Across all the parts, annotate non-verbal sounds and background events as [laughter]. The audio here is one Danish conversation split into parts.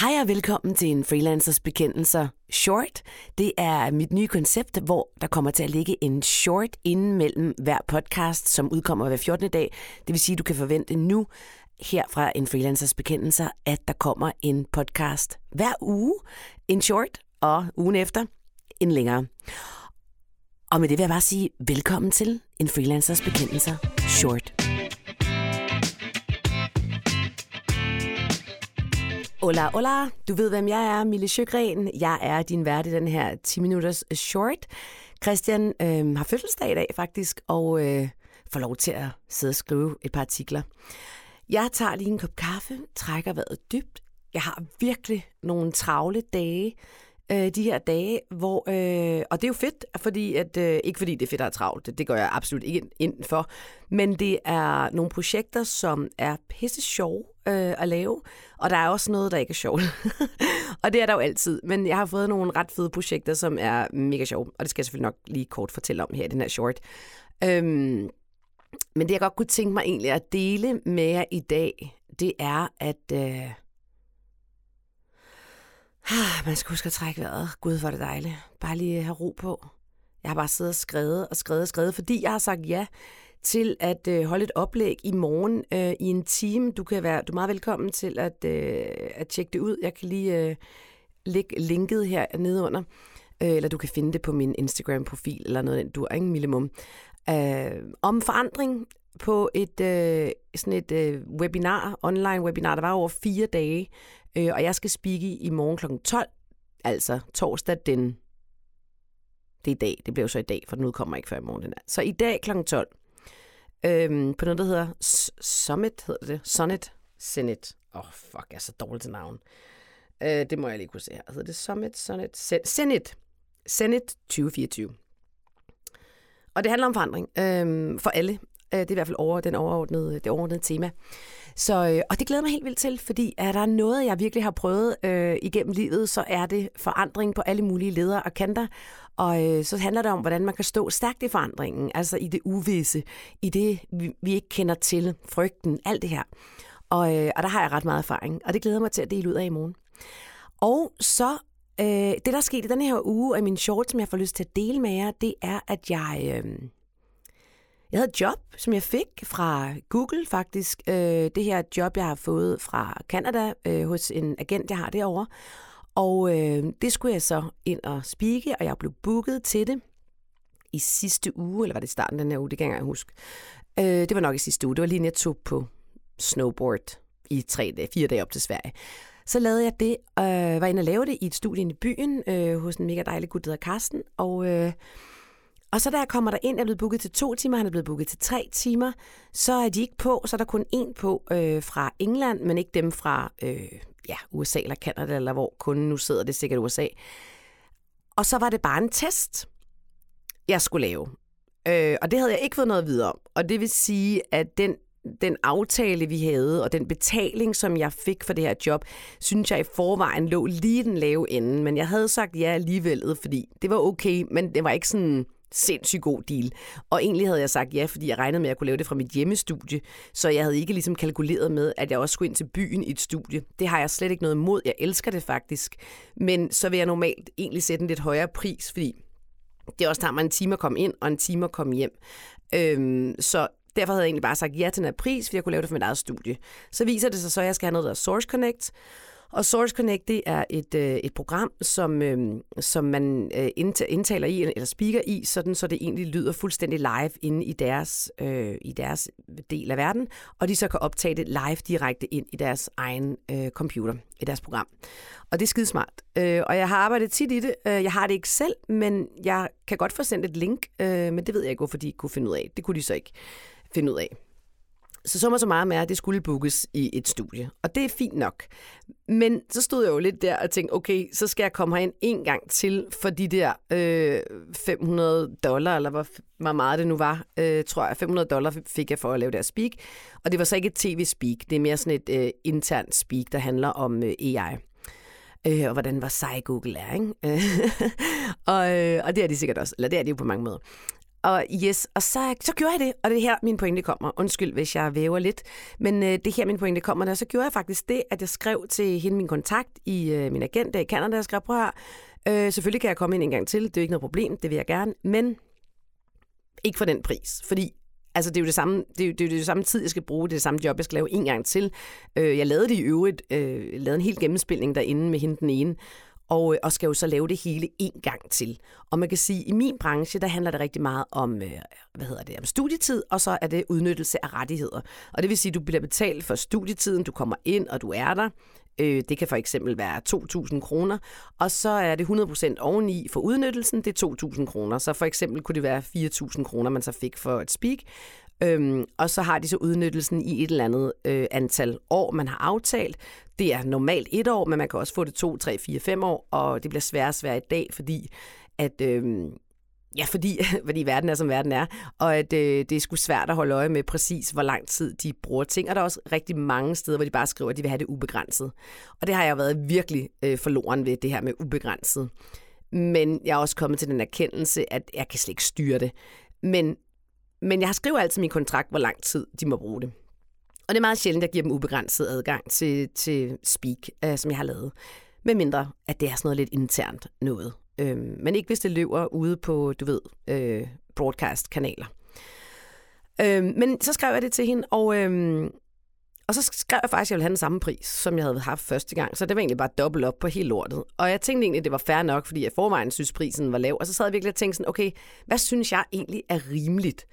Hej og velkommen til en freelancers bekendelser short. Det er mit nye koncept, hvor der kommer til at ligge en short inden mellem hver podcast, som udkommer hver 14. dag. Det vil sige, at du kan forvente nu her fra en freelancers bekendelser, at der kommer en podcast hver uge. En short, og ugen efter en længere. Og med det vil jeg bare sige velkommen til en freelancers bekendelser short. Hola, hola. Du ved, hvem jeg er, Mille Sjøgren. Jeg er din vært i den her 10 minutters short. Christian øh, har fødselsdag i dag faktisk, og øh, får lov til at sidde og skrive et par artikler. Jeg tager lige en kop kaffe, trækker vejret dybt. Jeg har virkelig nogle travle dage, øh, de her dage, hvor, øh, og det er jo fedt, fordi at, øh, ikke fordi det er fedt at have travlt, det, det går jeg absolut ikke ind for, men det er nogle projekter, som er pisse sjove øh, at lave, og der er også noget, der ikke er sjovt. [laughs] og det er der jo altid, men jeg har fået nogle ret fede projekter, som er mega sjove, og det skal jeg selvfølgelig nok lige kort fortælle om her i den her short. Øhm, men det, jeg godt kunne tænke mig egentlig at dele med jer i dag, det er, at... Øh, Ah, man skal huske at trække vejret. Gud, hvor er det dejligt. Bare lige øh, have ro på. Jeg har bare siddet og skrevet og skrevet og skrevet, fordi jeg har sagt ja til at øh, holde et oplæg i morgen øh, i en time. Du kan være du er meget velkommen til at, øh, at tjekke det ud. Jeg kan lige øh, lægge linket her nede under, øh, eller du kan finde det på min Instagram-profil eller noget, du er ingen minimum. Øh, om forandring på et, øh, sådan et øh, webinar, online webinar, der var over fire dage, øh, og jeg skal speake i, morgen kl. 12, altså torsdag den... Det er i dag, det bliver jo så i dag, for den udkommer ikke før i morgen. Den er. Så i dag kl. 12, øh, på noget, der hedder Summit, hedder det, Sonnet, Senate. Åh, oh, fuck, jeg er så dårlig til navn. Øh, det må jeg lige kunne se her. Hedder det Summit, Sonnet, Senate. Senate 2024. Og det handler om forandring øh, for alle. Øh, det er i hvert fald over, den overordnede, det overordnede tema. Så, øh, og det glæder mig helt vildt til, fordi er der noget, jeg virkelig har prøvet øh, igennem livet, så er det forandring på alle mulige ledere og kanter. Og øh, så handler det om, hvordan man kan stå stærkt i forandringen, altså i det uvisse, i det, vi, vi ikke kender til, frygten, alt det her. Og, øh, og der har jeg ret meget erfaring, og det glæder mig til at dele ud af i morgen. Og så øh, det, der er sket i den her uge, og i min short, som jeg får lyst til at dele med jer, det er, at jeg... Øh, jeg havde et job, som jeg fik fra Google faktisk. Øh, det her job, jeg har fået fra Canada øh, hos en agent, jeg har derovre. Og øh, det skulle jeg så ind og spike, og jeg blev booket til det i sidste uge, eller var det starten den her uge, det kan jeg ikke huske. Øh, det var nok i sidste uge. Det var lige, når jeg tog på snowboard i tre dage, fire dage op til Sverige. Så lavede jeg det, øh, var inde og lave det i et studie i byen øh, hos en mega dejlig gut, der hedder Karsten. Og øh, og så da jeg kommer der ind, jeg er blevet booket til to timer, han er blevet booket til tre timer, så er de ikke på, så er der kun en på øh, fra England, men ikke dem fra øh, ja, USA eller Canada, eller hvor kunden nu sidder, det er sikkert USA. Og så var det bare en test, jeg skulle lave. Øh, og det havde jeg ikke fået noget videre om. Og det vil sige, at den den aftale, vi havde, og den betaling, som jeg fik for det her job, synes jeg i forvejen lå lige den lave ende. Men jeg havde sagt ja alligevel, fordi det var okay, men det var ikke sådan sindssygt god deal. Og egentlig havde jeg sagt ja, fordi jeg regnede med, at jeg kunne lave det fra mit hjemmestudie, så jeg havde ikke ligesom kalkuleret med, at jeg også skulle ind til byen i et studie. Det har jeg slet ikke noget imod. Jeg elsker det faktisk. Men så vil jeg normalt egentlig sætte en lidt højere pris, fordi det også tager mig en time at komme ind og en time at komme hjem. Øhm, så Derfor havde jeg egentlig bare sagt ja til den her pris, fordi jeg kunne lave det for mit eget studie. Så viser det sig så, at jeg skal have noget, der er Source Connect, og Source Connect, det er et, øh, et program, som, øh, som man øh, indtaler i, eller speaker i, sådan så det egentlig lyder fuldstændig live inde i deres, øh, i deres del af verden, og de så kan optage det live direkte ind i deres egen øh, computer, i deres program. Og det er skidesmart. Øh, og jeg har arbejdet tit i det. Øh, jeg har det ikke selv, men jeg kan godt få sendt et link, øh, men det ved jeg ikke, hvorfor de kunne finde ud af. Det kunne de så ikke finde ud af. Så så så meget med, at det skulle bookes i et studie. Og det er fint nok. Men så stod jeg jo lidt der og tænkte, okay, så skal jeg komme herind en gang til for de der øh, 500 dollar, eller hvor, hvor meget det nu var, øh, tror jeg. 500 dollar fik jeg for at lave deres speak. Og det var så ikke et tv-speak, det er mere sådan et øh, internt speak, der handler om øh, AI. Øh, og hvordan var sej Google er, ikke? [laughs] og, øh, og det er de sikkert også, eller det er de jo på mange måder og yes, og så, så gjorde jeg det, og det er her, min pointe kommer. Undskyld, hvis jeg væver lidt, men øh, det er her, min pointe kommer. Og så gjorde jeg faktisk det, at jeg skrev til hende min kontakt i øh, min agent i Canada, jeg skrev, prøv her, øh, selvfølgelig kan jeg komme ind en gang til, det er jo ikke noget problem, det vil jeg gerne, men ikke for den pris, fordi Altså, det er jo det samme, det er jo, det, er jo det samme tid, jeg skal bruge, det er det samme job, jeg skal lave en gang til. Øh, jeg lavede det i øvrigt, øh, lavede en hel gennemspilning derinde med hende den ene, og, øh, og skal jo så lave det hele en gang til. Og man kan sige, at i min branche, der handler det rigtig meget om, øh, hvad hedder det, om studietid, og så er det udnyttelse af rettigheder. Og det vil sige, at du bliver betalt for studietiden, du kommer ind, og du er der. Øh, det kan for eksempel være 2.000 kroner, og så er det 100% oveni for udnyttelsen, det er 2.000 kroner. Så for eksempel kunne det være 4.000 kroner, man så fik for et speak. Øhm, og så har de så udnyttelsen i et eller andet øh, antal år, man har aftalt. Det er normalt et år, men man kan også få det to, tre, fire, fem år, og det bliver sværere og sværere i dag, fordi at... Øh, Ja, fordi, [laughs] fordi verden er, som verden er, og at øh, det er sgu svært at holde øje med præcis, hvor lang tid de bruger ting. Og der er også rigtig mange steder, hvor de bare skriver, at de vil have det ubegrænset. Og det har jeg været virkelig øh, forloren ved, det her med ubegrænset. Men jeg er også kommet til den erkendelse, at jeg kan slet ikke styre det. Men, men jeg har skrevet altid i min kontrakt, hvor lang tid de må bruge det. Og det er meget sjældent, at jeg giver dem ubegrænset adgang til, til Speak, øh, som jeg har lavet. Med mindre, at det er sådan noget lidt internt noget. Øh, men ikke hvis det løber ude på, du ved, øh, broadcast-kanaler. Øh, men så skrev jeg det til hende, og, øh, og så skrev jeg faktisk, at jeg ville have den samme pris, som jeg havde haft første gang. Så det var egentlig bare dobbelt op på hele lortet. Og jeg tænkte egentlig, at det var fair nok, fordi jeg forvejen synes, prisen var lav. Og så sad jeg virkelig og tænkte sådan, okay, hvad synes jeg egentlig er rimeligt?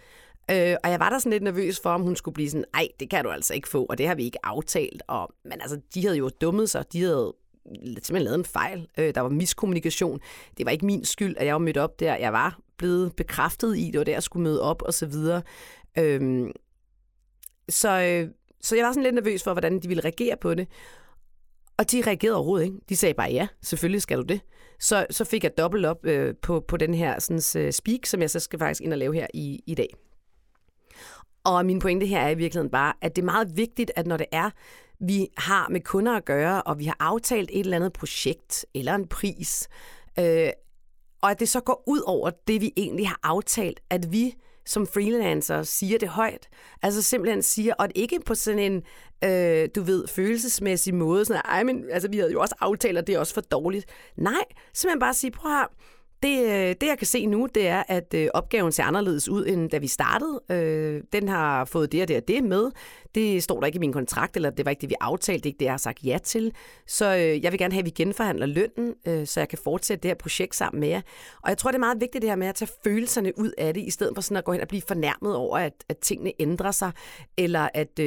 Øh, og jeg var der sådan lidt nervøs for, om hun skulle blive sådan, ej, det kan du altså ikke få, og det har vi ikke aftalt. Og, men altså, de havde jo dummet sig, de havde simpelthen lavet en fejl. Øh, der var miskommunikation. Det var ikke min skyld, at jeg var mødt op der. Jeg var blevet bekræftet i, det var der, jeg skulle møde op og så videre. Øhm, så, øh, så jeg var sådan lidt nervøs for, hvordan de ville reagere på det. Og de reagerede overhovedet ikke. De sagde bare, ja, selvfølgelig skal du det. Så, så fik jeg dobbelt op øh, på, på den her sådan, uh, speak, som jeg så skal faktisk ind og lave her i, i dag. Og min pointe her er i virkeligheden bare, at det er meget vigtigt, at når det er, vi har med kunder at gøre, og vi har aftalt et eller andet projekt eller en pris, øh, og at det så går ud over det, vi egentlig har aftalt, at vi som freelancer siger det højt. Altså simpelthen siger, og ikke på sådan en, øh, du ved, følelsesmæssig måde, sådan, ej, men altså, vi havde jo også aftalt, at det er også for dårligt. Nej, simpelthen bare sige, prøv her, det, øh, det, jeg kan se nu, det er, at øh, opgaven ser anderledes ud, end da vi startede. Øh, den har fået det og det og det med. Det står der ikke i min kontrakt, eller det var ikke det, vi aftalte, det er ikke det, jeg har sagt ja til. Så øh, jeg vil gerne have, at vi genforhandler lønnen, øh, så jeg kan fortsætte det her projekt sammen med jer. Og jeg tror, det er meget vigtigt det her med at tage følelserne ud af det, i stedet for sådan at gå hen og blive fornærmet over, at, at tingene ændrer sig, eller at,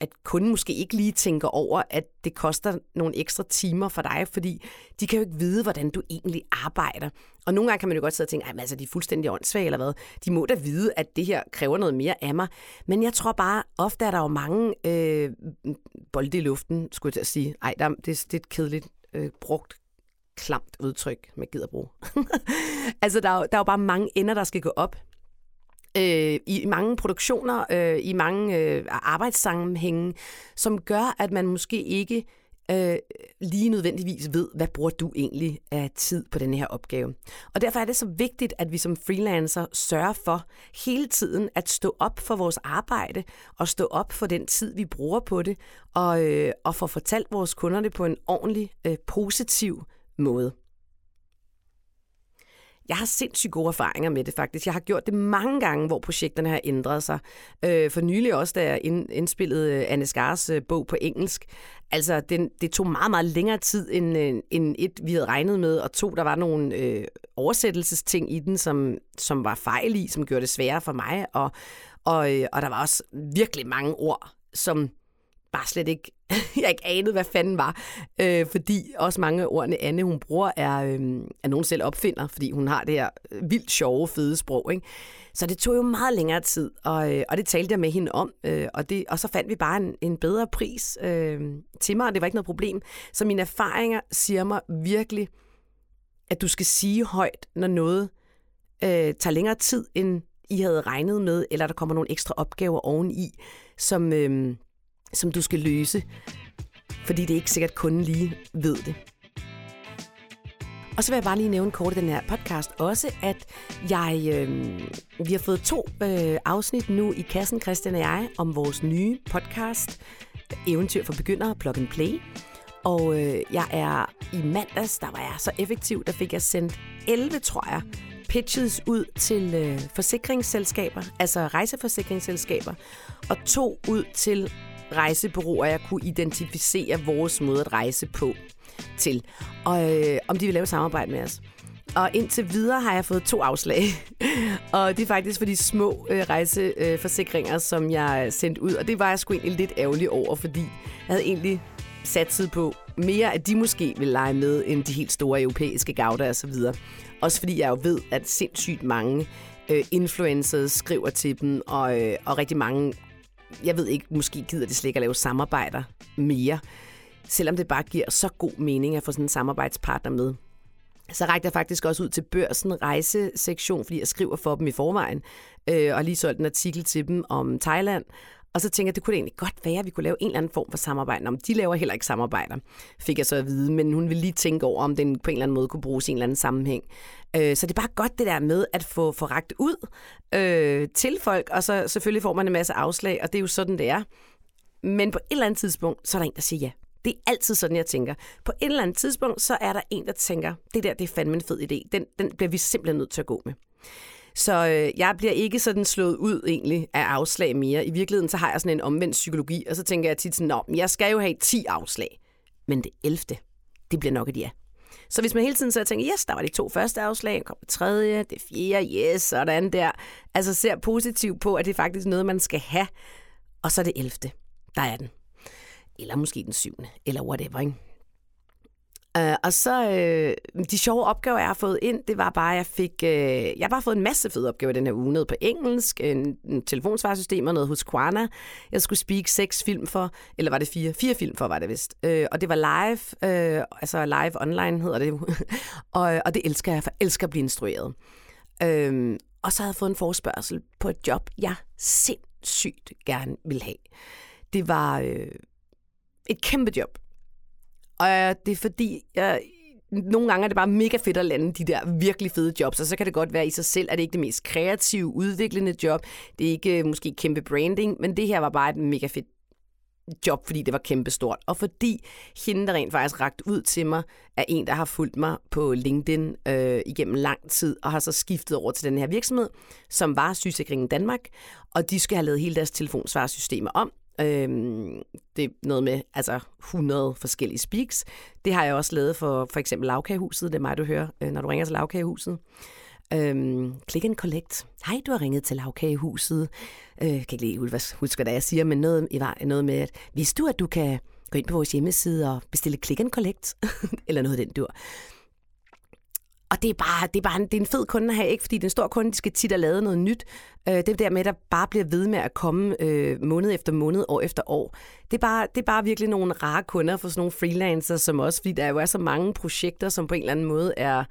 at kunden måske ikke lige tænker over, at det koster nogle ekstra timer for dig, fordi de kan jo ikke vide, hvordan du egentlig arbejder. Og nogle gange kan man jo godt sidde og tænke, at altså, de er fuldstændig åndssvage eller hvad. De må da vide, at det her kræver noget mere af mig. Men jeg tror bare, ofte er der jo mange øh, bolde i luften, skulle jeg sige. Ej, der, det, det er et kedeligt øh, brugt klamt udtryk, man gider bruge. [laughs] altså, der er, der er jo bare mange ender, der skal gå op øh, i mange produktioner, øh, i mange øh, arbejdssammenhænge, som gør, at man måske ikke øh, lige nødvendigvis ved, hvad bruger du egentlig af tid på den her opgave. Og derfor er det så vigtigt, at vi som freelancer sørger for hele tiden at stå op for vores arbejde og stå op for den tid, vi bruger på det, og, øh, og få fortalt vores kunder det på en ordentlig, øh, positiv måde. Jeg har sindssygt gode erfaringer med det faktisk. Jeg har gjort det mange gange, hvor projekterne har ændret sig. Øh, for nylig også, da jeg indspillede øh, Anne Skars øh, bog på engelsk. Altså, den, det tog meget, meget længere tid end, øh, end et, vi havde regnet med, og to, der var nogle øh, oversættelsesting i den, som, som var fejl i, som gjorde det sværere for mig. Og, og, øh, og der var også virkelig mange ord, som bare slet ikke, [laughs] jeg ikke anede, hvad fanden var. Øh, fordi også mange af ordene, Anne hun bruger, er, øh, er nogen selv opfinder, fordi hun har det her øh, vildt sjove, fede sprog. Ikke? Så det tog jo meget længere tid, og, øh, og det talte jeg med hende om, øh, og, det, og så fandt vi bare en, en bedre pris øh, til mig, og det var ikke noget problem. Så mine erfaringer siger mig virkelig, at du skal sige højt, når noget øh, tager længere tid, end I havde regnet med, eller der kommer nogle ekstra opgaver oveni, som... Øh, som du skal løse, fordi det er ikke sikkert, at kunden lige ved det. Og så vil jeg bare lige nævne kort i den her podcast også, at jeg, øh, vi har fået to øh, afsnit nu i kassen, Christian og jeg, om vores nye podcast, Eventyr for Begyndere, Plug and Play. Og øh, jeg er i mandags, der var jeg så effektiv, der fik jeg sendt 11, tror jeg, pitches ud til øh, forsikringsselskaber, altså rejseforsikringsselskaber, og to ud til rejsebureauer, jeg kunne identificere vores måde at rejse på til, og øh, om de vil lave samarbejde med os. Og indtil videre har jeg fået to afslag. [laughs] og det er faktisk for de små øh, rejseforsikringer, øh, som jeg sendte ud. Og det var jeg sgu egentlig lidt ærgerlig over, fordi jeg havde egentlig satset på mere, at de måske vil lege med, end de helt store europæiske gavder og så videre. Også fordi jeg jo ved, at sindssygt mange øh, influencers skriver til dem, og, øh, og rigtig mange, jeg ved ikke, måske gider de slet ikke at lave samarbejder mere selvom det bare giver så god mening at få sådan en samarbejdspartner med. Så rækker jeg faktisk også ud til børsen rejsesektion, fordi jeg skriver for dem i forvejen, øh, og lige solgt en artikel til dem om Thailand. Og så tænker jeg, det kunne det egentlig godt være, at vi kunne lave en eller anden form for samarbejde. Om de laver heller ikke samarbejder, fik jeg så at vide. Men hun vil lige tænke over, om den på en eller anden måde kunne bruges i en eller anden sammenhæng. Øh, så det er bare godt det der med at få, få ragt ud øh, til folk, og så selvfølgelig får man en masse afslag, og det er jo sådan, det er. Men på et eller andet tidspunkt, så er der en, der siger ja. Det er altid sådan, jeg tænker. På et eller andet tidspunkt, så er der en, der tænker, det der, det er fandme en fed idé. Den, den bliver vi simpelthen nødt til at gå med. Så øh, jeg bliver ikke sådan slået ud egentlig af afslag mere. I virkeligheden, så har jeg sådan en omvendt psykologi, og så tænker jeg tit sådan, men jeg skal jo have 10 afslag. Men det 11. det bliver nok et ja. Så hvis man hele tiden så tænker, yes, der var de to første afslag, kom det tredje, det fjerde, yes, sådan der. Altså ser positivt på, at det er faktisk noget, man skal have. Og så det 11. Der er den eller måske den syvende, eller whatever, ikke? Uh, og så uh, de sjove opgaver, jeg har fået ind, det var bare, at jeg fik, uh, jeg har bare fået en masse fede opgaver den her uge. Noget på engelsk, en, en telefonsvarsystem og noget hos Quana. Jeg skulle speak seks film for, eller var det fire? Fire film for, var det vist. Uh, og det var live, uh, altså live online hedder det [laughs] og, og det elsker jeg, for jeg elsker at blive instrueret. Uh, og så havde jeg fået en forspørgsel på et job, jeg sindssygt gerne ville have. Det var... Uh, et kæmpe job. Og det er fordi, jeg, nogle gange er det bare mega fedt at lande de der virkelig fede jobs, og så kan det godt være i sig selv, at det ikke er det mest kreative, udviklende job. Det er ikke øh, måske kæmpe branding, men det her var bare et mega fedt job, fordi det var kæmpestort. Og fordi hende, der rent faktisk rakt ud til mig, er en, der har fulgt mig på LinkedIn øh, igennem lang tid, og har så skiftet over til den her virksomhed, som var Sygesikringen Danmark, og de skal have lavet hele deres telefonsvarsystemer om, Øhm, det er noget med altså 100 forskellige speaks. Det har jeg også lavet for for eksempel Lavkagehuset. Det er mig, du hører, øh, når du ringer til Lavkagehuset. Øhm, click and collect. Hej, du har ringet til Lavkagehuset. Øh, kan ikke lige huske, hvad jeg siger, men noget, noget med, at hvis du, at du kan gå ind på vores hjemmeside og bestille click and collect, [laughs] eller noget af den dur. Og det er bare, det er bare en, det er en fed kunde at have, ikke? fordi den store kunde de skal tit have lavet noget nyt. Øh, det der med, at der bare bliver ved med at komme øh, måned efter måned, år efter år. Det er, bare, det er bare virkelig nogle rare kunder for sådan nogle freelancer som også, fordi der jo er så mange projekter, som på en eller anden måde er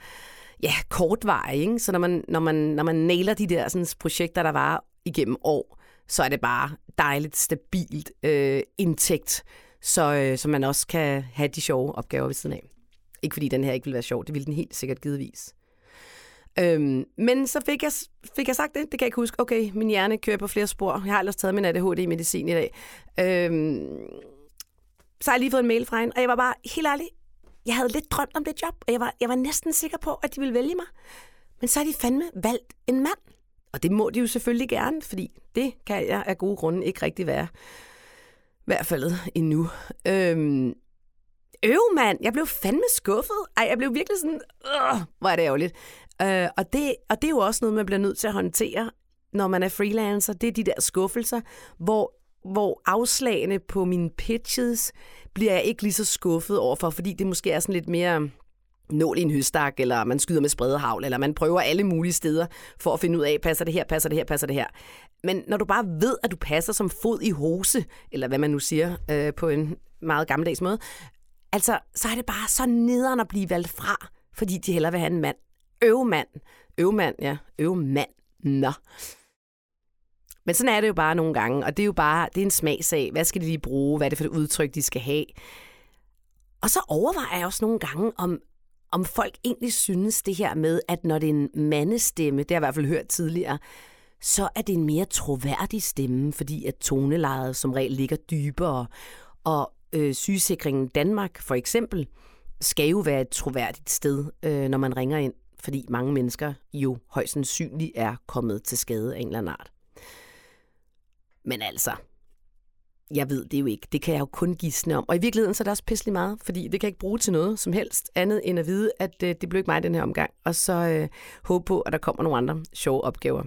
ja, kortvarige. Ikke? Så når man, når, man, når man nailer de der sådan, projekter, der var igennem år, så er det bare dejligt, stabilt øh, indtægt, så, øh, så man også kan have de sjove opgaver ved siden af. Ikke fordi den her ikke ville være sjov, det ville den helt sikkert givetvis. Øhm, men så fik jeg, fik jeg sagt det, det kan jeg ikke huske. Okay, min hjerne kører på flere spor. Jeg har ellers taget min ADHD-medicin i dag. Øhm, så har jeg lige fået en mail fra hende, og jeg var bare helt ærlig, jeg havde lidt drømt om det job, og jeg var, jeg var næsten sikker på, at de ville vælge mig. Men så har de fandme valgt en mand. Og det må de jo selvfølgelig gerne, fordi det kan jeg af gode grunde ikke rigtig være. I hvert fald endnu. Øhm, øv, mand, jeg blev fandme skuffet. Ej, jeg blev virkelig sådan, Åh, hvor er det ærgerligt. Øh, og, det, og det er jo også noget, man bliver nødt til at håndtere, når man er freelancer. Det er de der skuffelser, hvor, hvor afslagene på mine pitches bliver jeg ikke lige så skuffet overfor, fordi det måske er sådan lidt mere nål i en høstak, eller man skyder med spredehavl, eller man prøver alle mulige steder for at finde ud af, passer det her, passer det her, passer det her. Men når du bare ved, at du passer som fod i hose, eller hvad man nu siger øh, på en meget gammeldags måde, Altså, så er det bare så nederen at blive valgt fra, fordi de hellere vil have en mand. Øvemand. Øvemand, ja. Øvemand. Nå. Men sådan er det jo bare nogle gange, og det er jo bare det er en smagsag. Hvad skal de lige bruge? Hvad er det for et udtryk, de skal have? Og så overvejer jeg også nogle gange, om, om folk egentlig synes det her med, at når det er en mandestemme, det har jeg i hvert fald hørt tidligere, så er det en mere troværdig stemme, fordi at tonelejet som regel ligger dybere. Og øh, sygesikringen Danmark for eksempel skal jo være et troværdigt sted, øh, når man ringer ind, fordi mange mennesker jo højst sandsynligt er kommet til skade af en eller anden art. Men altså, jeg ved det jo ikke. Det kan jeg jo kun gisne om. Og i virkeligheden så er det også pisselig meget, fordi det kan jeg ikke bruge til noget som helst andet end at vide, at øh, det blev ikke mig den her omgang. Og så øh, håbe på, at der kommer nogle andre sjove opgaver.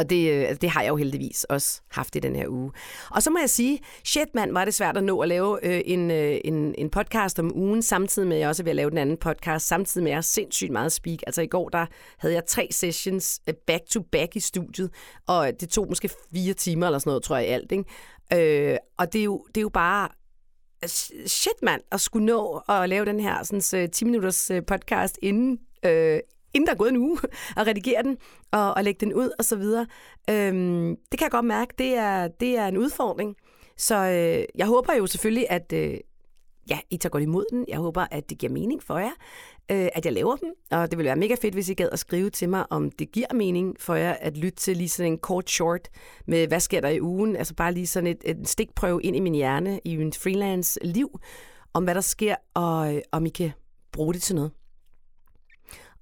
Og det, øh, det har jeg jo heldigvis også haft i den her uge. Og så må jeg sige, shit mand, var det svært at nå at lave øh, en, øh, en, en podcast om ugen, samtidig med at jeg også er ved at lave den anden podcast, samtidig med at jeg har sindssygt meget speak. Altså i går, der havde jeg tre sessions øh, back to back i studiet, og det tog måske fire timer eller sådan noget, tror jeg i alt. Ikke? Øh, og det er, jo, det er jo bare shit mand, at skulle nå at lave den her sådan, øh, 10 minutters podcast inden, øh, inden der er gået en uge, [laughs] at redigere den og, og lægge den ud og så videre. Øhm, det kan jeg godt mærke, det er, det er en udfordring. Så øh, jeg håber jo selvfølgelig, at øh, ja, I tager godt imod den. Jeg håber, at det giver mening for jer, øh, at jeg laver dem. Og det ville være mega fedt, hvis I gad at skrive til mig, om det giver mening for jer at lytte til lige sådan en kort short med, hvad sker der i ugen? Altså bare lige sådan et, et stikprøve ind i min hjerne, i min freelance liv, om hvad der sker, og øh, om I kan bruge det til noget.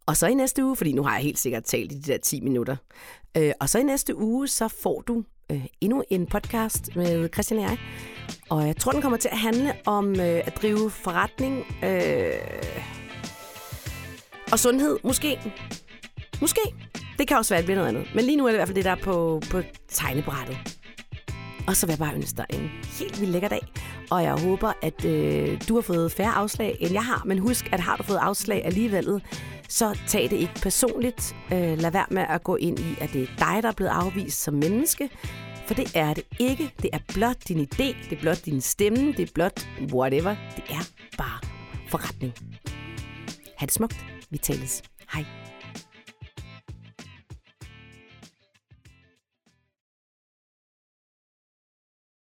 Og så i næste uge, fordi nu har jeg helt sikkert talt i de der 10 minutter, øh, og så i næste uge, så får du øh, endnu en podcast med Christian og jeg. Og jeg tror, den kommer til at handle om øh, at drive forretning øh, og sundhed. Måske. Måske. Det kan også være, at det noget andet. Men lige nu er det i hvert fald det, der er på, på tegnebrættet. Og så vil jeg bare ønske dig en helt vildt lækker dag. Og jeg håber, at øh, du har fået færre afslag, end jeg har. Men husk, at har du fået afslag alligevel, så tag det ikke personligt. Øh, lad være med at gå ind i, at det er dig, der er blevet afvist som menneske. For det er det ikke. Det er blot din idé, det er blot din stemme, det er blot whatever. Det er bare forretning. Ha' det smukt. Vi tales. Hej.